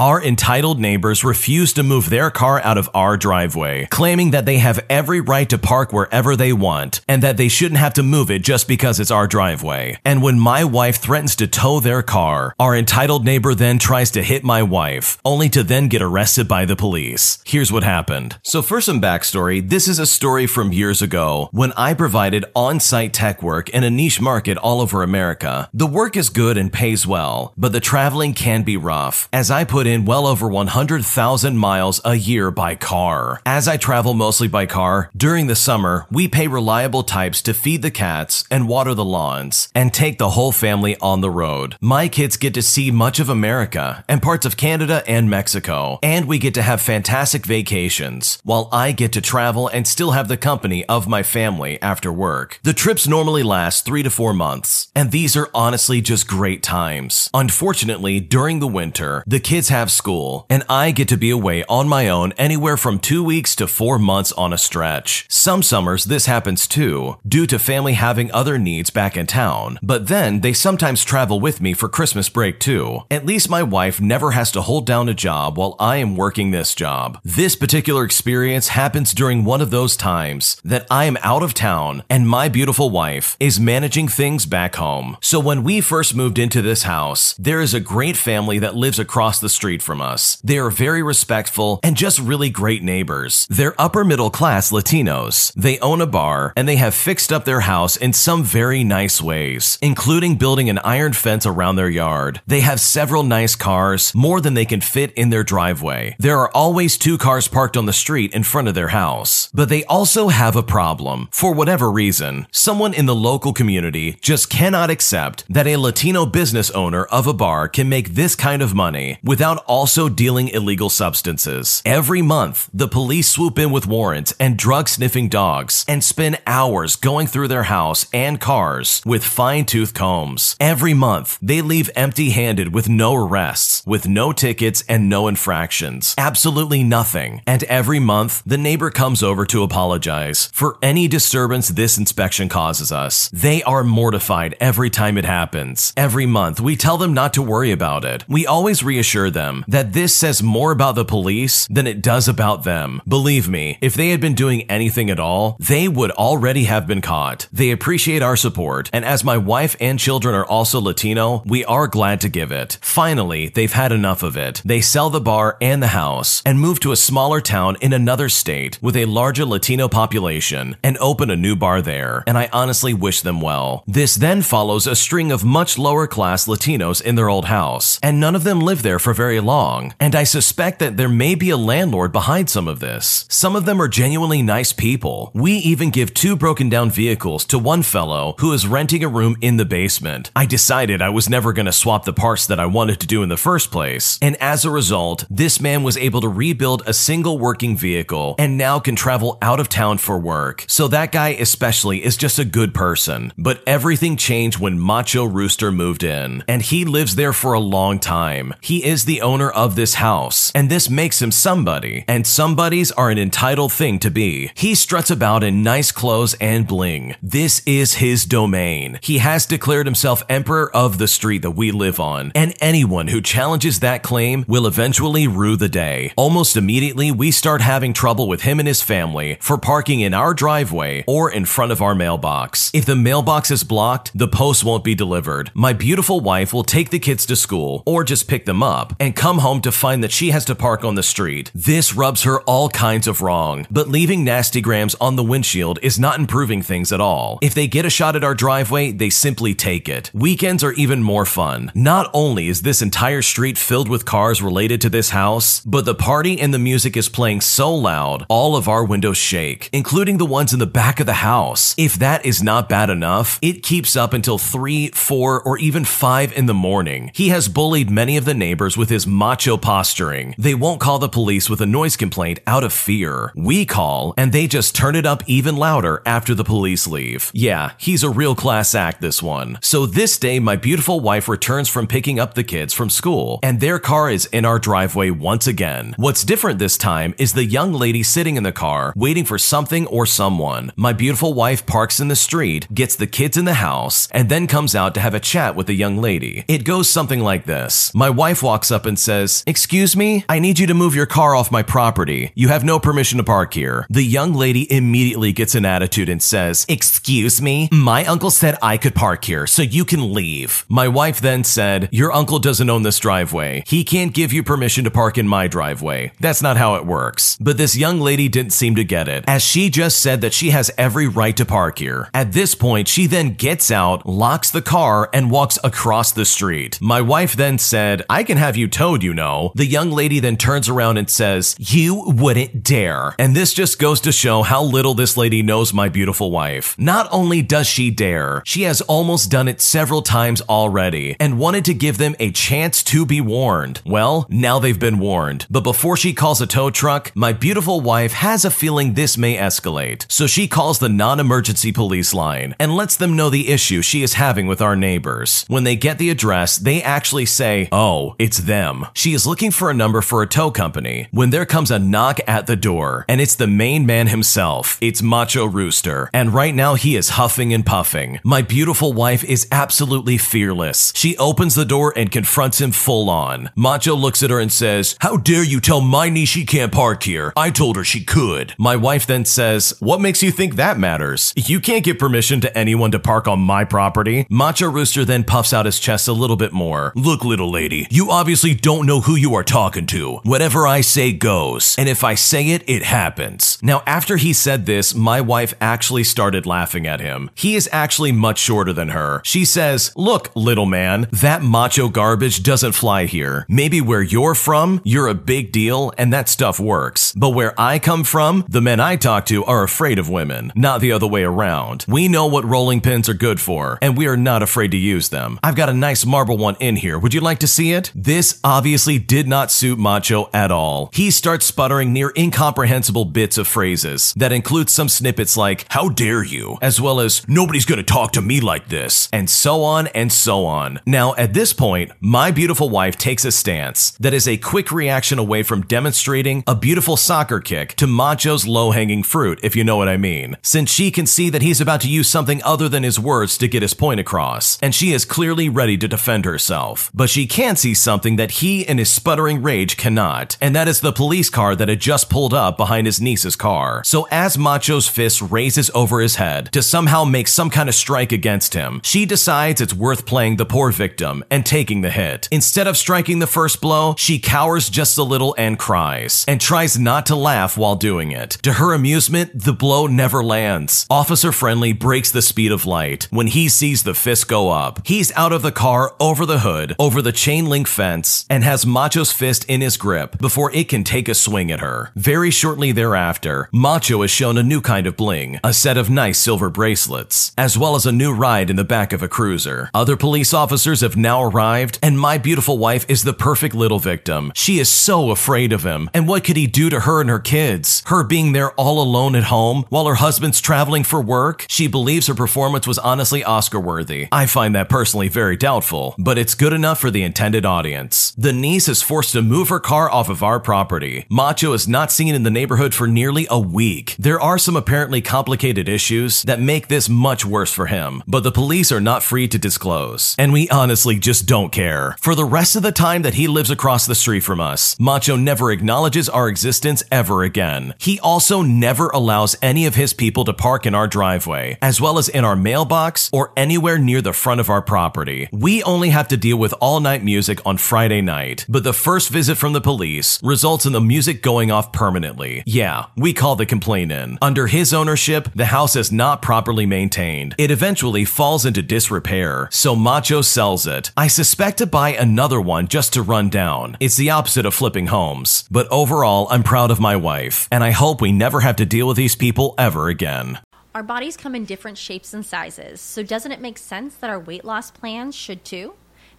Our entitled neighbors refuse to move their car out of our driveway, claiming that they have every right to park wherever they want and that they shouldn't have to move it just because it's our driveway. And when my wife threatens to tow their car, our entitled neighbor then tries to hit my wife, only to then get arrested by the police. Here's what happened. So, for some backstory, this is a story from years ago when I provided on site tech work in a niche market all over America. The work is good and pays well, but the traveling can be rough, as I put in well over 100,000 miles a year by car. As I travel mostly by car, during the summer, we pay reliable types to feed the cats and water the lawns and take the whole family on the road. My kids get to see much of America and parts of Canada and Mexico, and we get to have fantastic vacations, while I get to travel and still have the company of my family after work. The trips normally last three to four months, and these are honestly just great times. Unfortunately, during the winter, the kids have school, and I get to be away on my own anywhere from two weeks to four months on a stretch. Some summers this happens too, due to family having other needs back in town, but then they sometimes travel with me for Christmas break too. At least my wife never has to hold down a job while I am working this job. This particular experience happens during one of those times that I am out of town and my beautiful wife is managing things back home. So when we first moved into this house, there is a great family that lives across the street from us. They are very respectful and just really great neighbors. They're upper middle class Latinos. They own a bar and they have fixed up their house in some very nice ways, including building an iron fence around their yard. They have several nice cars, more than they can fit in their driveway. There are always two cars parked on the street in front of their house. But they also have a problem. For whatever reason, someone in the local community just cannot accept that a Latino business owner of a bar can make this kind of money without also dealing illegal substances. Every month, the police swoop in with warrants and drug sniffing dogs and spend hours going through their house and cars with fine tooth combs. Every month, they leave empty handed with no arrests, with no tickets and no infractions. Absolutely nothing. And every month, the neighbor comes over to apologize for any disturbance this inspection causes us. They are mortified every time it happens. Every month, we tell them not to worry about it. We always reassure them that this says more about the police than it does about them. Believe me, if they had been doing anything at all, they would already have been caught. They appreciate our support, and as my wife and children are also Latino, we are glad to give it. Finally, they've had enough of it. They sell the bar and the house and move to a smaller town in another state with a larger Latino population and open a new bar there, and I honestly wish them well. This then follows a string of much lower class Latinos in their old house, and none of them live there for very long, and I suspect that there may be a landlord behind some of this. Some of them are genuinely nice people. We even give two broken down vehicles to one fellow who is renting a room in the basement. I decided I was never going to swap the parts that I wanted to do in the first place, and as a result, this man was able to rebuild a single working vehicle and now can travel out of town for work. So that guy especially is just a good person. But everything changed when Macho Rooster moved in, and he lives there for a long time. He is the owner of this house, and this makes him somebody, and somebodies are an entitled thing to be. He struts about in nice clothes and bling. This is his domain. He has declared himself emperor of the street that we live on, and anyone who challenges that claim will eventually rue the day. Almost immediately, we start having trouble with him and his family for parking in our driveway or in front of our mailbox. If the mailbox is blocked, the post won't be delivered. My beautiful wife will take the kids to school or just pick them up and come home to find that she has to park on the street. This rubs her all kinds of wrong, but leaving nasty grams on the windshield is not improving things at all. If they get a shot at our driveway, they simply take it. Weekends are even more fun. Not only is this entire street filled with cars related to this house, but the party and the music is playing so loud, all of our windows shake, including the ones in the back of the house. If that is not bad enough, it keeps up until 3, 4, or even 5 in the morning. He has bullied many of the neighbors with his macho posturing. They won't call the police with a noise complaint out of fear. We call, and they just turn it up even louder after the police leave. Yeah, he's a real class act, this one. So this day, my beautiful wife returns from picking up the kids from school, and their car is in our driveway once again. What's different this time is the young lady sitting in the car, waiting for something or someone. My beautiful wife parks in the street, gets the kids in the house, and then comes out to have a chat with the young lady. It goes something like this My wife walks up and says, Excuse me, I need you to move your car off my property. You have no permission to park here. The young lady immediately gets an attitude and says, Excuse me, my uncle said I could park here, so you can leave. My wife then said, Your uncle doesn't own this driveway. He can't give you permission to park in my driveway. That's not how it works. But this young lady didn't seem to get it, as she just said that she has every right to park here. At this point, she then gets out, locks the car, and walks across the street. My wife then said, I can have you towed, you know. The young lady then turns around and says, You wouldn't dare. And this just goes to show how little this lady knows my beautiful wife. Not only does she dare, she has almost done it several times already and wanted to give them a chance to be warned. Well, now they've been warned. But before she calls a tow truck, my beautiful wife has a feeling this may escalate. So she calls the non emergency police line and lets them know the issue she is having with our neighbors. When they get the address, they actually say, Oh, it's them. She is looking for a number for a tow company when there comes a knock at the door, and it's the main man himself. It's Macho Rooster. And right now he is huffing and puffing. My beautiful wife is absolutely fearless. She opens the door and confronts him full on. Macho looks at her and says, How dare you tell my niece she can't park here? I told her she could. My wife then says, What makes you think that matters? You can't give permission to anyone to park on my property. Macho Rooster then puffs out his chest a little bit more. Look, little lady, you obviously don't know who you are talking to. Whatever I say goes. And if I say it, it happens. Now, after he said this, my wife actually started laughing at him. He is actually much shorter than her. She says, Look, little man, that macho garbage doesn't fly here. Maybe where you're from, you're a big deal and that stuff works. But where I come from, the men I talk to are afraid of women, not the other way around. We know what rolling pins are good for, and we are not afraid to use them. I've got a nice marble one in here. Would you like to see it? This obviously did not suit Macho at all. He starts sputtering near incomprehensible bits of phrases that include some snippets like, How dare you? as well as, Nobody's gonna talk to me like this, and so on and so on. Now, at this point, my beautiful wife takes a stance that is a quick reaction away from demonstrating a beautiful soccer kick to Macho's low hanging fruit, if you know what I mean, since she can see that he's about to use something other than his words to get his point across, and she is clearly ready to defend herself. But she can see something that he in his sputtering rage cannot, and that is the police car that had just pulled up behind his niece's car. So as Macho's fist raises over his head to somehow make some kind of strike against him, she decides it's worth playing the poor victim and taking the hit. Instead of striking the first blow, she cowers just a little and cries, and tries not to laugh while doing it. To her amusement, the blow never lands. Officer Friendly breaks the speed of light when he sees the fist go up. He's out of the car, over the hood, over the chain link fence, and has Macho's fist in his grip before it can take a swing at her. Very shortly thereafter, Macho is shown a new kind of bling, a set of nice silver bracelets, as well as a new ride in the back of a cruiser. Other police officers have now arrived, and my beautiful wife is the perfect little victim. She is so afraid of him, and what could he do to her and her kids? Her being there all alone at home while her husband's traveling for work? She believes her performance was honestly Oscar worthy. I find that personally very doubtful, but it's good enough for the intended audience. The niece is forced to move her car off of our property. Macho is not seen in the neighborhood for nearly a week. There are some apparently complicated issues that make this much worse for him, but the police are not free to disclose. And we honestly just don't care. For the rest of the time that he lives across the street from us, Macho never acknowledges our existence ever again. He also never allows any of his people to park in our driveway, as well as in our mailbox or anywhere near the front of our property. We only have to deal with all night music on Friday night, but the first visit from the police results in the music going off permanently. Yeah, we call the complaint in. Under his ownership, the house is not properly maintained. It eventually falls into disrepair, so Macho sells it. I suspect to buy another one just to run down. It's the opposite of flipping homes. But overall, I'm proud of my wife, and I hope we never have to deal with these people ever again. Our bodies come in different shapes and sizes, so doesn't it make sense that our weight loss plans should too?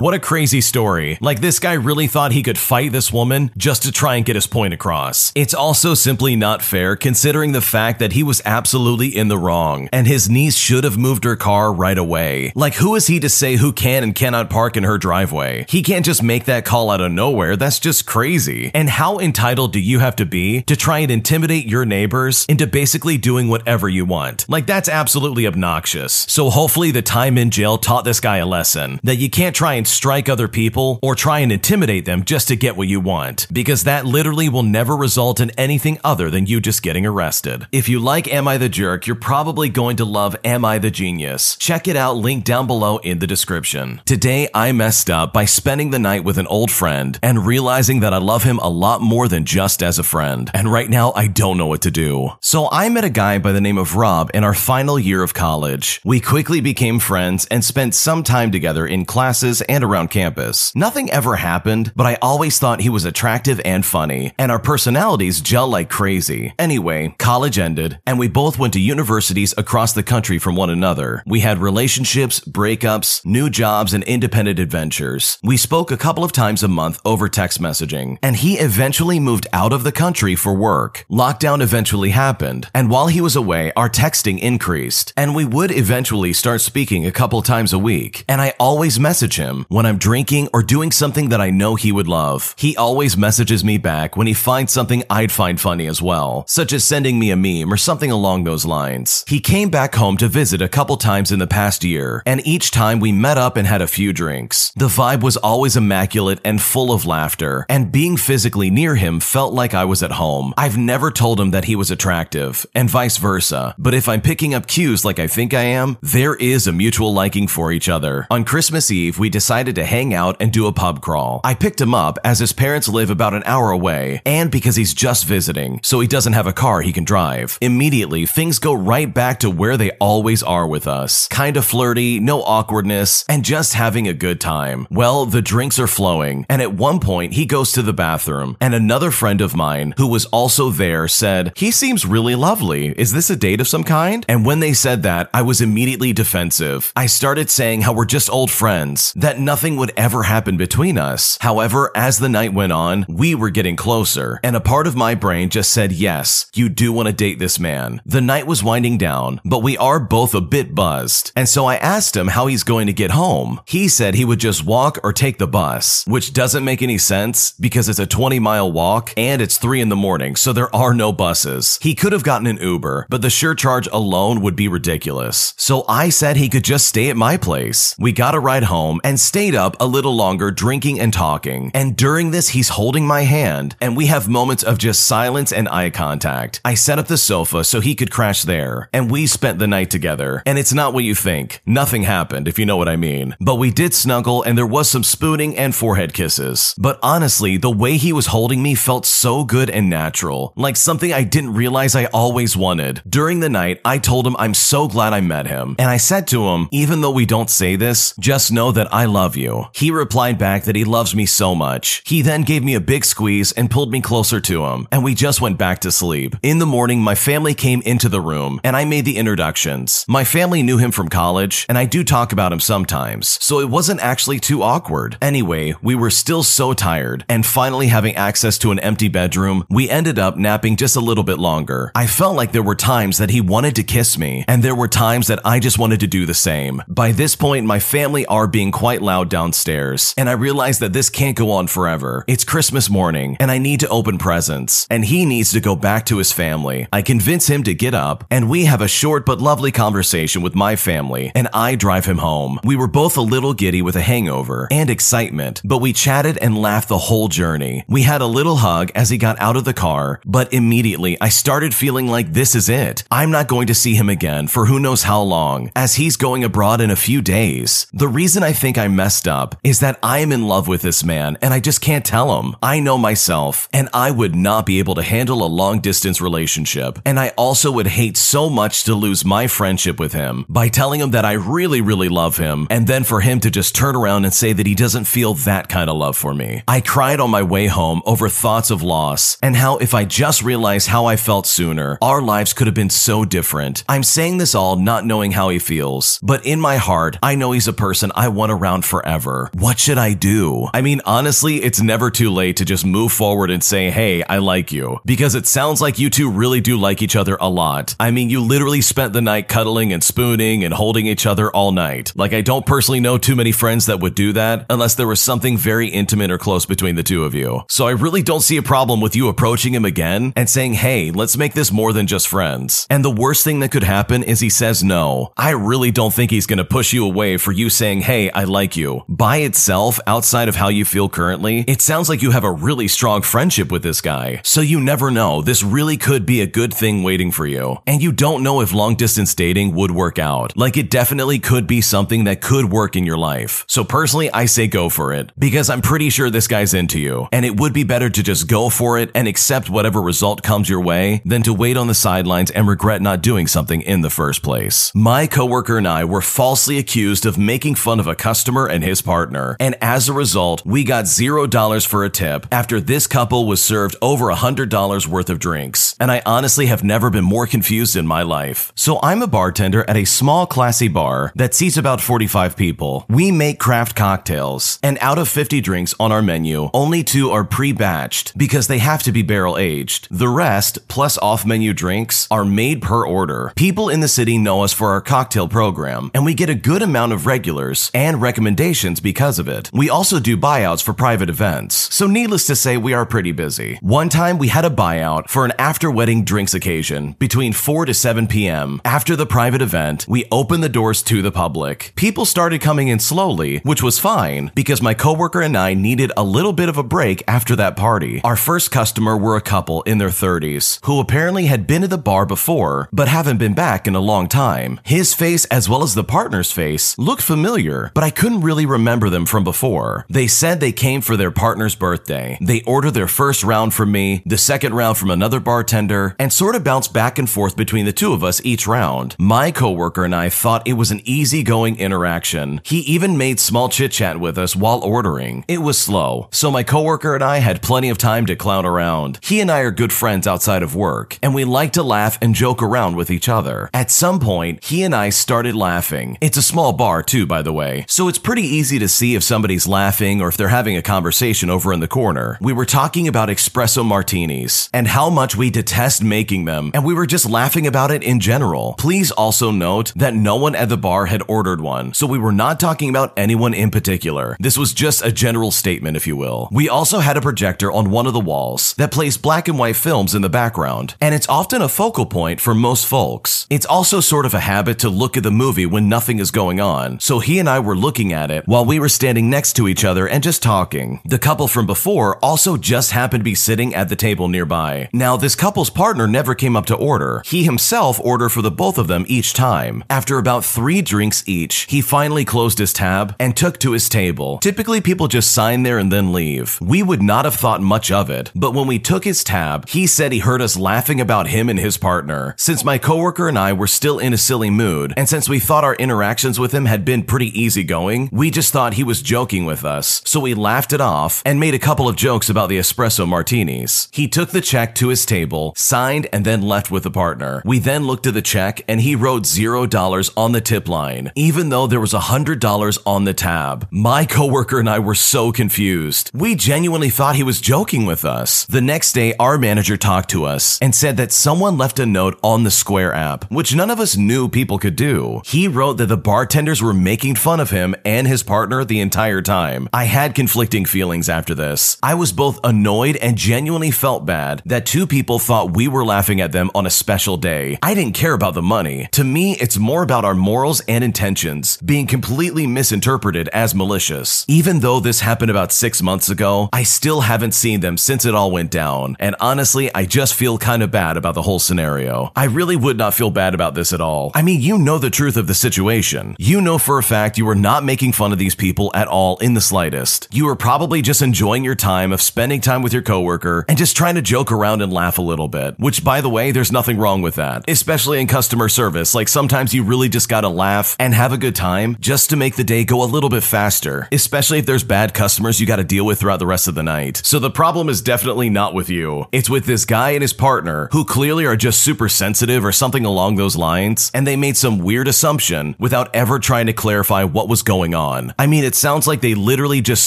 What a crazy story. Like, this guy really thought he could fight this woman just to try and get his point across. It's also simply not fair considering the fact that he was absolutely in the wrong, and his niece should have moved her car right away. Like, who is he to say who can and cannot park in her driveway? He can't just make that call out of nowhere. That's just crazy. And how entitled do you have to be to try and intimidate your neighbors into basically doing whatever you want? Like, that's absolutely obnoxious. So, hopefully, the time in jail taught this guy a lesson that you can't try and strike other people or try and intimidate them just to get what you want, because that literally will never result in anything other than you just getting arrested. If you like Am I the Jerk, you're probably going to love Am I the Genius. Check it out, link down below in the description. Today, I messed up by spending the night with an old friend and realizing that I love him a lot more than just as a friend. And right now, I don't know what to do. So I met a guy by the name of Rob in our final year of college. We quickly became friends and spent some time together in classes and around campus. Nothing ever happened, but I always thought he was attractive and funny, and our personalities gel like crazy. Anyway, college ended, and we both went to universities across the country from one another. We had relationships, breakups, new jobs, and independent adventures. We spoke a couple of times a month over text messaging, and he eventually moved out of the country for work. Lockdown eventually happened, and while he was away, our texting increased, and we would eventually start speaking a couple times a week. And I always message him when I'm drinking or doing something that I know he would love. He always messages me back when he finds something I'd find funny as well, such as sending me a meme or something along those lines. He came back home to visit a couple times in the past year, and each time we met up and had a few drinks. The vibe was always immaculate and full of laughter, and being physically near him felt like I was at home. I've never told him that he was attractive, and vice versa, but if I'm picking up cues like I think I am, there is a mutual liking for each other. On Christmas Eve, we decided to hang out and do a pub crawl. I picked him up as his parents live about an hour away, and because he's just visiting, so he doesn't have a car he can drive. Immediately, things go right back to where they always are with us. Kind of flirty, no awkwardness, and just having a good time. Well, the drinks are flowing, and at one point, he goes to the bathroom, and another friend of mine, who was also there, said, He seems really lovely. Is this a date of some kind? And when they said that, I was immediately defensive. I started saying how we're just old friends, that nothing would ever happen between us. However, as the night went on, we were getting closer, and a part of my brain just said, Yes, you do want to date this man. The night was winding down, but we are both a bit buzzed, and so I asked him how he's going to get home. He said he would just walk or take the bus, which doesn't make any sense because it's a 20 mile walk and it's 3 in the morning, so there are no buses. He could have gotten an Uber, but the surcharge alone would be ridiculous. So I said he could just stay at my place. We got a ride home and stayed up a little longer drinking and talking. And during this, he's holding my hand and we have moments of just silence and eye contact. I set up the sofa so he could crash there and we spent the night together. And it's not what you think. Nothing happened, if you know what I mean. But we did snuggle and there was some spooning and forehead kisses. But honestly, the way he was holding me felt so good and natural, like something I didn't realize I always wanted. During the night, I told him I'm so glad I met him. And I said to him, even though we don't say this, just know that I love you. He replied back that he loves me so much. He then gave me a big squeeze and pulled me closer to him, and we just went back to sleep. In the morning, my family came into the room and I made the introductions. My family knew him from college, and I do talk about him sometimes, so it wasn't actually too awkward. Anyway, we were still so tired, and finally having access to an empty bedroom, we ended up napping just a little bit longer. I felt like there were times that he wanted to kiss me, and there were times that I just wanted to do the same. By this point, my family are being quite loud downstairs, and I realize that this can't go on forever. It's Christmas morning, and I need to open presents, and he needs to go back to his family. I convince him to get up, and we have a short but lovely conversation with my family, and I drive him home. We were both a little giddy with a hangover and excitement, but we chatted and laughed the whole journey. We had a little hug as he got out of the car, but immediately I started feeling like this is it. I'm not going to see him again for who knows how long, as he's going abroad in a few days. The reason I think I messed up is that I am in love with this man and I just can't tell him. I know myself and I would not be able to handle a long distance relationship. And I also would hate so much to lose my friendship with him by telling him that I really, really love him and then for him to just turn around and say that he doesn't feel that kind of love for me. I cried on my way home over thoughts of loss and how if I just realized how I felt sooner, our lives could have been so different. I'm saying this all not knowing how he feels, but in my heart, I know he's a person I want around forever. What should I do? I mean, honestly, it's never too late to just move forward and say, hey, I like you. Because it sounds like you two really do like each other a lot. I mean, you literally spent the night cuddling and spooning and holding each other all night. Like, I don't personally know too many friends that would do that unless there was something very intimate or close between the two of you. So I really don't see a problem with you approaching him again and saying, hey, let's make this more than just friends. And the worst thing that could happen is he says no. I really don't think he's going to push you away for you saying, hey, I like you. By itself, outside of how you feel currently, it sounds like you have a really strong friendship with this guy. So you never know. This really could be a good thing waiting for you. And you don't know if long distance dating would work out. Like it definitely could be something that could work in your life. So personally, I say go for it because I'm pretty sure this guy's into you. And it would be better to just go for it and accept whatever result comes your way than to wait on the sidelines and regret not doing something in the first place. My coworker and I were falsely accused of making fun of a customer and his partner. And as a result, we got zero dollars for a tip after this couple was served over a hundred dollars worth of drinks. And I honestly have never been more confused in my life. So I'm a bartender at a small classy bar that seats about 45 people. We make craft cocktails and out of 50 drinks on our menu, only two are pre-batched because they have to be barrel aged. The rest, plus off-menu drinks, are made per order. People in the city know us for our cocktail program, and we get a good amount of regulars and recommendations because of it. We also do buyouts for private events, so needless to say, we are pretty busy. One time we had a buyout for an after wedding drinks occasion between 4 to 7 p.m. After the private event, we opened the doors to the public. People started coming in slowly, which was fine because my coworker and I needed a little bit of a break after that party. Our first customer were a couple in their 30s who apparently had been to the bar before but haven't been back in a long time. His face as well as the partner's face looked familiar, but I couldn't really remember them from before. They said they came for their partner's birthday. They ordered their first round from me, the second round from another bartender, and sort of bounced back and forth between the two of us each round. My coworker and I thought it was an easygoing interaction. He even made small chit chat with us while ordering. It was slow, so my coworker and I had plenty of time to clown around. He and I are good friends outside of work, and we like to laugh and joke around with each other. At some point, he and I started laughing. It's a small bar too, by the way, so it's pretty easy to see if somebody's laughing or if they're having a conversation over in the corner. We were talking about espresso martinis and how much we detest making them, and we were just laughing about it in general. Please also note that no one at the bar had ordered one, so we were not talking about anyone in particular. This was just a general statement, if you will. We also had a projector on one of the walls that plays black and white films in the background, and it's often a focal point for most folks. It's also sort of a habit to look at the movie when nothing is going on, so he and I were looking at it while we were standing next to each other and just talking. The couple from before also just happened to be sitting at the table nearby. Now, this couple's partner never came up to order. He himself ordered for the both of them each time. After about three drinks each, he finally closed his tab and took to his table. Typically, people just sign there and then leave. We would not have thought much of it, but when we took his tab, he said he heard us laughing about him and his partner. Since my coworker and I were still in a silly mood, and since we thought our interactions with him had been pretty easygoing, we just thought he was joking with us. So we laughed it off and made a couple of jokes about the espresso martinis. He took the check to his table, signed, and then left with the partner. We then looked at the check and he wrote zero dollars on the tip line, even though there was a hundred dollars on the tab. My coworker and I were so confused. We genuinely thought he was joking with us. The next day, our manager talked to us and said that someone left a note on the Square app, which none of us knew people could do. He wrote that the bartenders were making fun of him and and his partner the entire time. I had conflicting feelings after this. I was both annoyed and genuinely felt bad that two people thought we were laughing at them on a special day. I didn't care about the money. To me, it's more about our morals and intentions being completely misinterpreted as malicious. Even though this happened about six months ago, I still haven't seen them since it all went down. And honestly, I just feel kind of bad about the whole scenario. I really would not feel bad about this at all. I mean, you know the truth of the situation. You know for a fact you were not making fun of these people at all in the slightest. You are probably just enjoying your time of spending time with your coworker and just trying to joke around and laugh a little bit. Which, by the way, there's nothing wrong with that, especially in customer service. Like sometimes you really just gotta laugh and have a good time just to make the day go a little bit faster, especially if there's bad customers you gotta deal with throughout the rest of the night. So the problem is definitely not with you. It's with this guy and his partner who clearly are just super sensitive or something along those lines, and they made some weird assumption without ever trying to clarify what was going on. I mean, it sounds like they literally just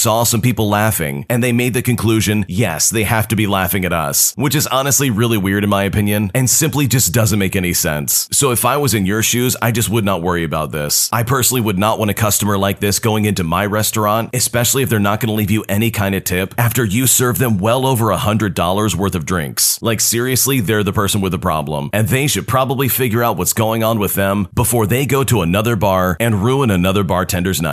saw some people laughing and they made the conclusion, yes, they have to be laughing at us, which is honestly really weird in my opinion and simply just doesn't make any sense. So if I was in your shoes, I just would not worry about this. I personally would not want a customer like this going into my restaurant, especially if they're not going to leave you any kind of tip after you serve them well over a $100 worth of drinks. Like seriously, they're the person with the problem, and they should probably figure out what's going on with them before they go to another bar and ruin another bartender's